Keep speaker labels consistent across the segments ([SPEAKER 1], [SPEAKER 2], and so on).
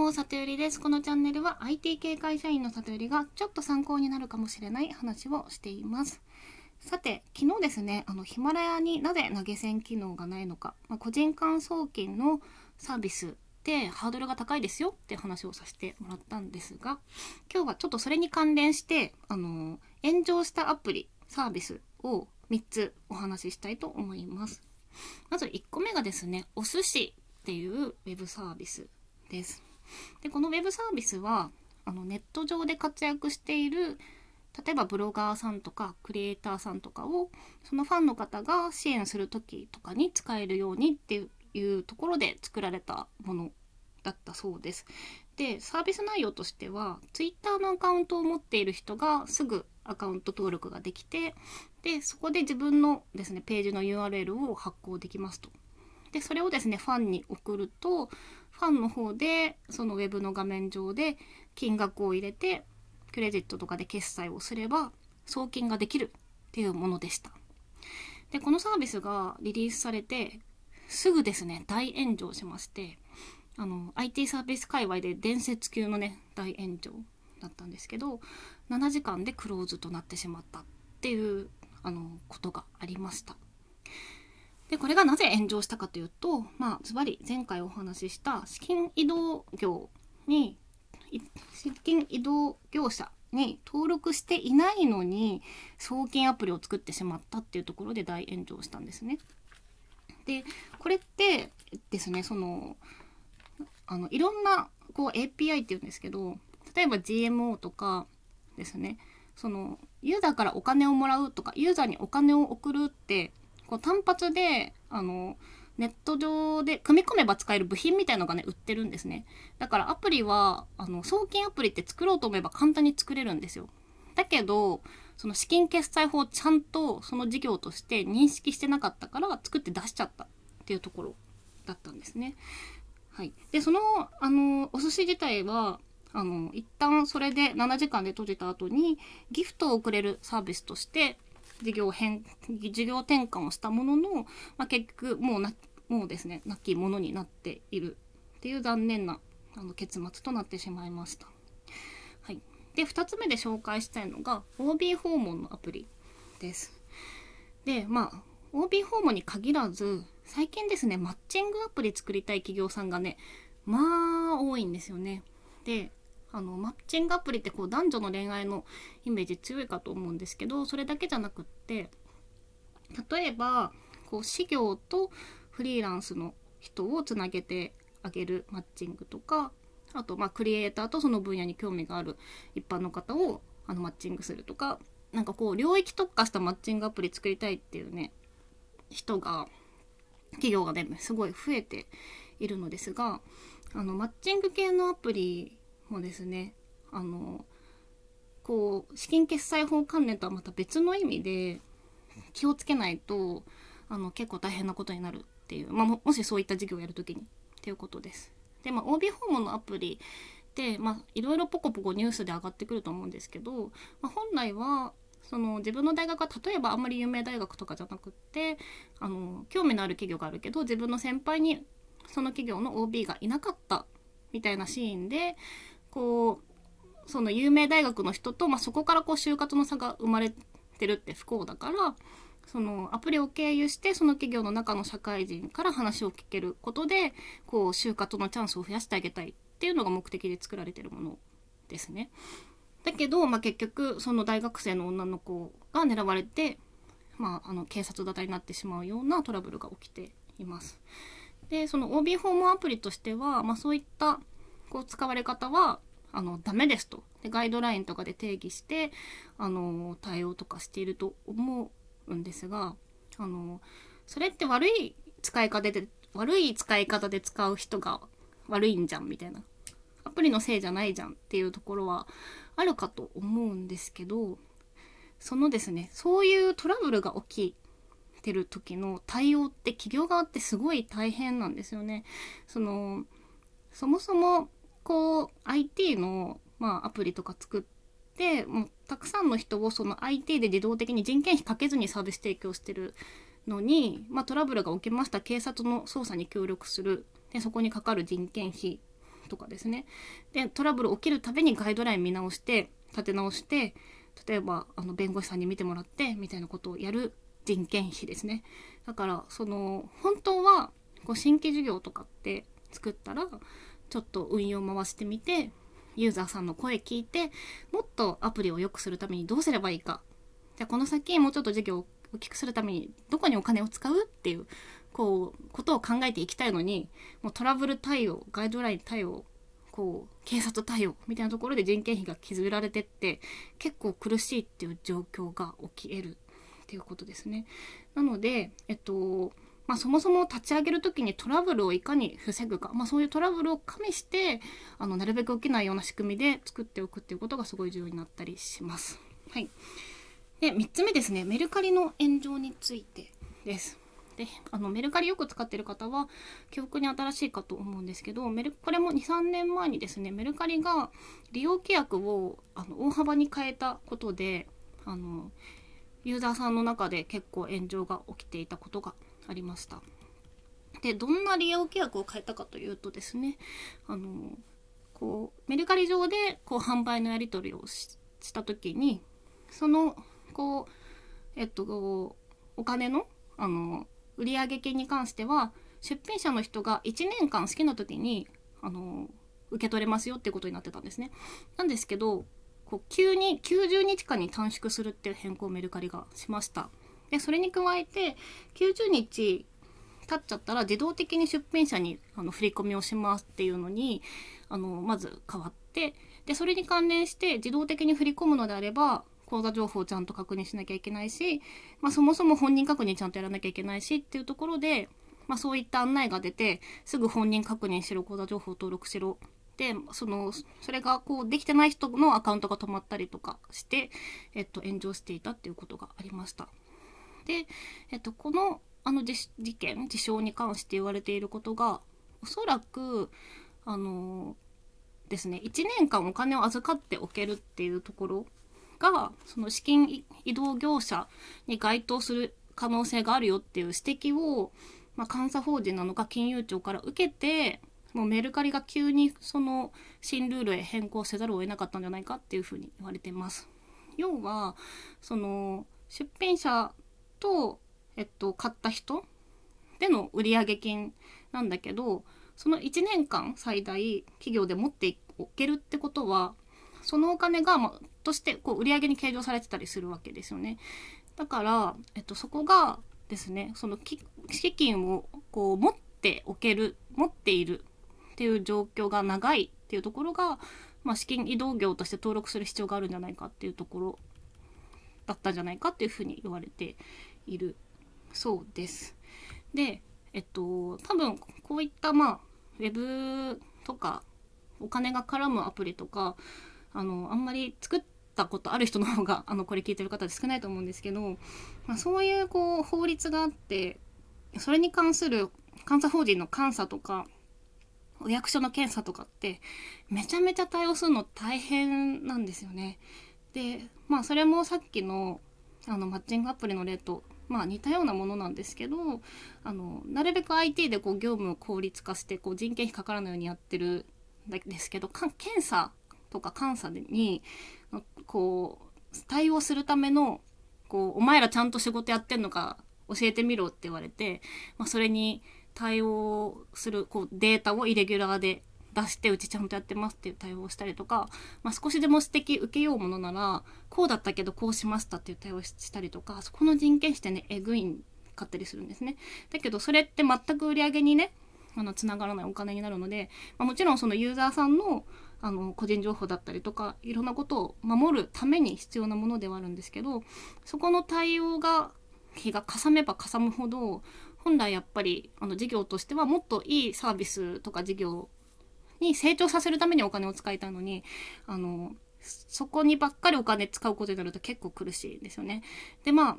[SPEAKER 1] も、里よりです。このチャンネルは IT 系会社員の里よりがちょっと参考になるかもしれない話をしています。さて、昨日ですね、あの、ヒマラヤになぜ投げ銭機能がないのか、まあ、個人間送金のサービスでハードルが高いですよって話をさせてもらったんですが、今日はちょっとそれに関連して、あの、炎上したアプリ、サービスを3つお話ししたいと思います。まず1個目がですね、お寿司っていうウェブサービスです。でこのウェブサービスはあのネット上で活躍している例えばブロガーさんとかクリエイターさんとかをそのファンの方が支援する時とかに使えるようにっていうところで作られたものだったそうです。でサービス内容としては Twitter のアカウントを持っている人がすぐアカウント登録ができてでそこで自分のですねページの URL を発行できますと。でそれをですねファンに送るとファンの方でそのウェブの画面上で金額を入れてクレジットとかで決済をすれば送金ができるっていうものでした。で、このサービスがリリースされてすぐですね、大炎上しまして、あの、IT サービス界隈で伝説級のね、大炎上だったんですけど、7時間でクローズとなってしまったっていう、あの、ことがありました。で、これがなぜ炎上したかというと、まあ、ズバリ前回お話しした資金移動業に、資金移動業者に登録していないのに送金アプリを作ってしまったっていうところで大炎上したんですね。で、これってですね、その、あの、いろんなこう API っていうんですけど、例えば GMO とかですね、その、ユーザーからお金をもらうとか、ユーザーにお金を送るってこう単発で、あの、ネット上で組み込めば使える部品みたいのがね、売ってるんですね。だからアプリは、あの、送金アプリって作ろうと思えば簡単に作れるんですよ。だけど、その資金決済法をちゃんとその事業として認識してなかったから作って出しちゃったっていうところだったんですね。はい。で、その、あの、お寿司自体は、あの、一旦それで7時間で閉じた後にギフトをくれるサービスとして事業変、事業転換をしたものの、まあ、結局もうな、もうですね、なきものになっているっていう残念なあの結末となってしまいました。はい。で、2つ目で紹介したいのが OB 訪問のアプリです。で、まあ、OB 訪問に限らず、最近ですね、マッチングアプリ作りたい企業さんがね、まあ、多いんですよね。で、あのマッチングアプリってこう男女の恋愛のイメージ強いかと思うんですけどそれだけじゃなくって例えばこう私業とフリーランスの人をつなげてあげるマッチングとかあとまあクリエイターとその分野に興味がある一般の方をあのマッチングするとかなんかこう領域特化したマッチングアプリ作りたいっていうね人が企業がねすごい増えているのですがあのマッチング系のアプリもですねあのこう資金決済法関連とはまた別の意味で気をつけないとあの結構大変なことになるっていう、まあ、もしそういった事業をやるときにっていうことです。で、まあ、OB 訪問のアプリで、まあ、いろいろポコポコニュースで上がってくると思うんですけど、まあ、本来はその自分の大学は例えばあんまり有名大学とかじゃなくってあの興味のある企業があるけど自分の先輩にその企業の OB がいなかったみたいなシーンでこう、その有名大学の人と、まあ、そこからこう就活の差が生まれてるって不幸だから、そのアプリを経由してその企業の中の社会人から話を聞けることで、こう就活のチャンスを増やしてあげたいっていうのが目的で作られてるものですね。だけど、まあ、結局その大学生の女の子が狙われて、まあ、あの警察沙汰になってしまうようなトラブルが起きています。で、その OB 訪問アプリとしては、まあ、そういったこう使われ方はあのダメですとでガイドラインとかで定義してあの対応とかしていると思うんですがあのそれって悪い使い方で悪い使い方で使う人が悪いんじゃんみたいなアプリのせいじゃないじゃんっていうところはあるかと思うんですけどそのですねそういうトラブルが起きてる時の対応って企業側ってすごい大変なんですよね。そのそもそもこう IT の、まあ、アプリとか作ってもうたくさんの人をその IT で自動的に人件費かけずにサービス提供してるのに、まあ、トラブルが起きました警察の捜査に協力するでそこにかかる人件費とかですね。で、トラブル起きるたびにガイドライン見直して、立て直して、例えば、あの、弁護士さんに見てもらって、みたいなことをやる人件費ですね。だから、その、本当は、こう、新規事業とかって作ったら、ちょっと運用回してみて、ユーザーさんの声聞いて、もっとアプリを良くするためにどうすればいいか。じゃあこの先もうちょっと事業を大きくするためにどこにお金を使うっていう、こう、ことを考えていきたいのに、もうトラブル対応、ガイドライン対応、こう、警察対応みたいなところで人件費が削られてって、結構苦しいっていう状況が起き得るっていうことですね。なので、えっと、まあ、そもそも立ち上げる時にトラブルをいかに防ぐか、まあ、そういうトラブルを加味してあのなるべく起きないような仕組みで作っておくっていうことがすごい重要になったりします。はい、で3つ目ですねメルカリの炎上についてです。であのメルカリよく使ってる方は記憶に新しいかと思うんですけどメルこれも23年前にですねメルカリが利用規約をあの大幅に変えたことであのユーザーさんの中で結構炎上が起きていたことがありました。で、どんな利用規約を変えたかというとですね、あの、こう、メルカリ上でこう販売のやり取りをした時に、その、こう、えっと、お金の、あの、売上金に関しては、出品者の人が1年間好きな時に、あの、受け取れますよってことになってたんですね。なんですけど、こう急に90日間に短縮するっていう変更をメルカリがしました。でそれに加えて90日経っちゃったら自動的に出品者にあの振り込みをしますっていうのにあのまず変わってでそれに関連して自動的に振り込むのであれば口座情報をちゃんと確認しなきゃいけないし、まあ、そもそも本人確認ちゃんとやらなきゃいけないしっていうところで、まあ、そういった案内が出てすぐ本人確認しろ口座情報登録しろでそのそれがこうできてない人のアカウントが止まったりとかして、えっと、炎上していたっていうことがありました。で、えっと、このあの事件事象に関して言われていることがおそらくあのですね1年間お金を預かっておけるっていうところがその資金移動業者に該当する可能性があるよっていう指摘を、まあ、監査法人なのか金融庁から受けてもうメルカリが急にその新ルールへ変更せざるを得なかったんじゃないかっていうふうに言われてます。要はその出品者と、えっと、買った人での売上金なんだけどその1年間最大企業で持っておけるってことはそのお金が、ま、としてこう売上に計上されてたりするわけですよね。だから、えっと、そこがですねその資金をこう持っておける持っているっていう状況が長いっていうところが、まあ、資金移動業として登録する必要があるんじゃないかっていうところだったんじゃないかっていうふうに言われているそうです。で、えっと、多分こういったまあ、ウェブとかお金が絡むアプリとか、あの、あんまり作ったことある人の方が、あの、これ聞いてる方で少ないと思うんですけど、まあ、そういうこう、法律があって、それに関する監査法人の監査とか、お役所の検査とかって、めちゃめちゃ対応するの大変なんですよね。で、まあそれもさっきのあのマッチングアプリの例とまあ似たようなものなんですけどあのなるべく IT でこう業務を効率化してこう人件費かからないようにやってるんですけど検査とか監査にこう対応するためのこうお前らちゃんと仕事やってんのか教えてみろって言われて、まあ、それに対応するこうデータをイレギュラーで出してうちちゃんとやってますっていう対応をしたりとか、まあ、少しでも指摘受けようものならこうだったけどこうしましたっていう対応をしたりとかそこの人件費ってねえぐいんかったりするんですね。だけどそれって全く売り上げにねあの繋がらないお金になるので、まあ、もちろんそのユーザーさんのあの個人情報だったりとかいろんなことを守るために必要なものではあるんですけどそこの対応が日がかさめばかさむほど本来やっぱりあの事業としてはもっといいサービスとか事業に成長させるためにお金を使いたいのに、あの、そこにばっかりお金使うことになると結構苦しいですよね。で、まあ、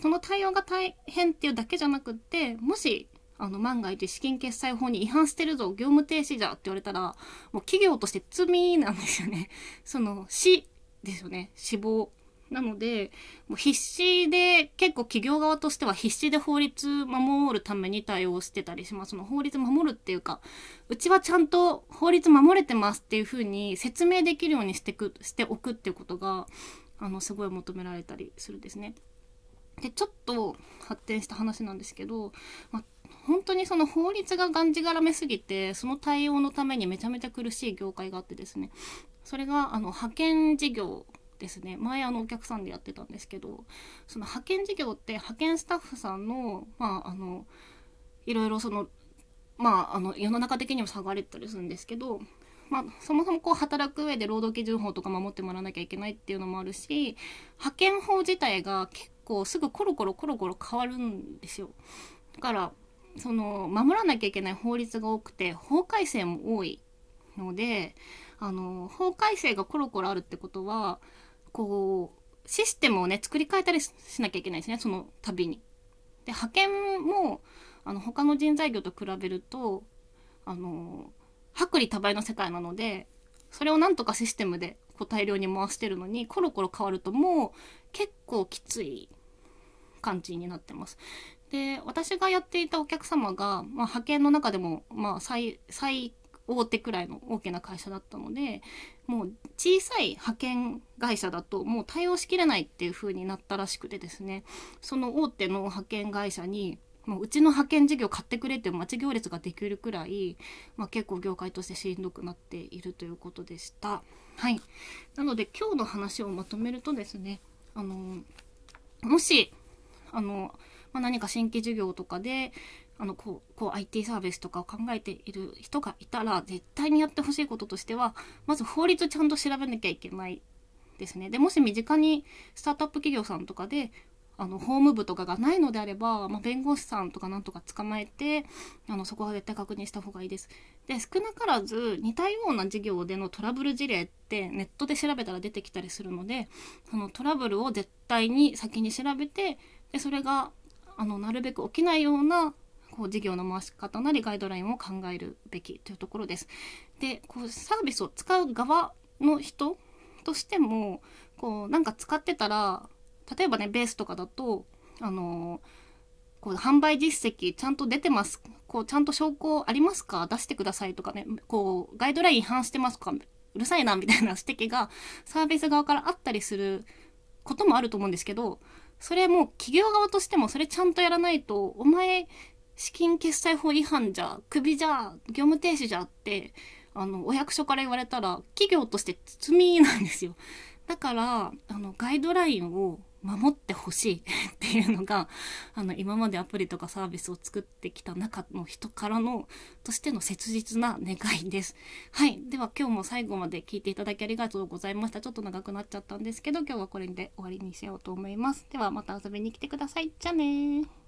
[SPEAKER 1] その対応が大変っていうだけじゃなくって、もし、あの、万が一資金決済法に違反してるぞ、業務停止じゃって言われたら、もう企業として罪なんですよね。その、死ですよね。死亡なので、もう必死で、結構企業側としては必死で法律守るために対応してたりします。その法律守るっていうか、うちはちゃんと法律守れてますっていうふうに説明できるようにしてく、しておくっていうことが、あの、すごい求められたりするんですね。で、ちょっと発展した話なんですけど、ま本当にその法律ががんじがらめすぎて、その対応のためにめちゃめちゃ苦しい業界があってですね、それが、あの、派遣事業ですね前あのお客さんでやってたんですけどその派遣事業って派遣スタッフさんのまああのいろいろそのまああの世の中的にも差がれたりするんですけどまあ、そもそもこう働く上で労働基準法とか守ってもらわなきゃいけないっていうのもあるし派遣法自体が結構すぐコロコロコロコロ変わるんですよ。だからその守らなきゃいけない法律が多くて法改正も多いのであの法改正がコロコロあるってことはこう、システムをね、作り変えたりしなきゃいけないですね、その度に。で、派遣も、あの、他の人材業と比べると、あの、薄利多売の世界なので、それをなんとかシステムでこう大量に回してるのに、コロコロ変わるともう結構きつい感じになってます。で、私がやっていたお客様が、まあ、派遣の中でも、まあ、最、最大手くらいの大きな会社だったのでもう小さい派遣会社だともう対応しきれないっていう風になったらしくてですねその大手の派遣会社にもううちの派遣事業買ってくれって待ち行列ができるくらい、まあ、結構業界としてしんどくなっているということでした。はい。なので今日の話をまとめるとですね、あの、もし、あの、まあ、何か新規事業とかで、あの、こう、こう IT サービスとかを考えている人がいたら、絶対にやってほしいこととしては、まず法律ちゃんと調べなきゃいけないですね。で、もし身近にスタートアップ企業さんとかで、あの、法務部とかがないのであれば、まあ、弁護士さんとかなんとか捕まえて、あの、そこは絶対確認した方がいいです。で、少なからず似たような事業でのトラブル事例ってネットで調べたら出てきたりするので、そのトラブルを絶対に先に調べて、で、それが、あの、なるべく起きないようなこう事業の回し方なりガイドラインを考えるべきというところです。で、こうサービスを使う側の人としても、こうなんか使ってたら、例えばね、ベースとかだと、あのこう販売実績ちゃんと出てますこうちゃんと証拠ありますか？出してくださいとかね、こうガイドライン違反してますか？うるさいなみたいな指摘がサービス側からあったりすることもあると思うんですけど、それも企業側としてもそれちゃんとやらないと、お前資金決済法違反じゃ、クビじゃ、業務停止じゃって、あの、お役所から言われたら、企業として罪なんですよ。だから、あの、ガイドラインを守ってほしい っていうのが、あの、今までアプリとかサービスを作ってきた中の人からの、としての切実な願いです。はい。では今日も最後まで聞いていただきありがとうございました。ちょっと長くなっちゃったんですけど、今日はこれで終わりにしようと思います。ではまた遊びに来てください。じゃあねー。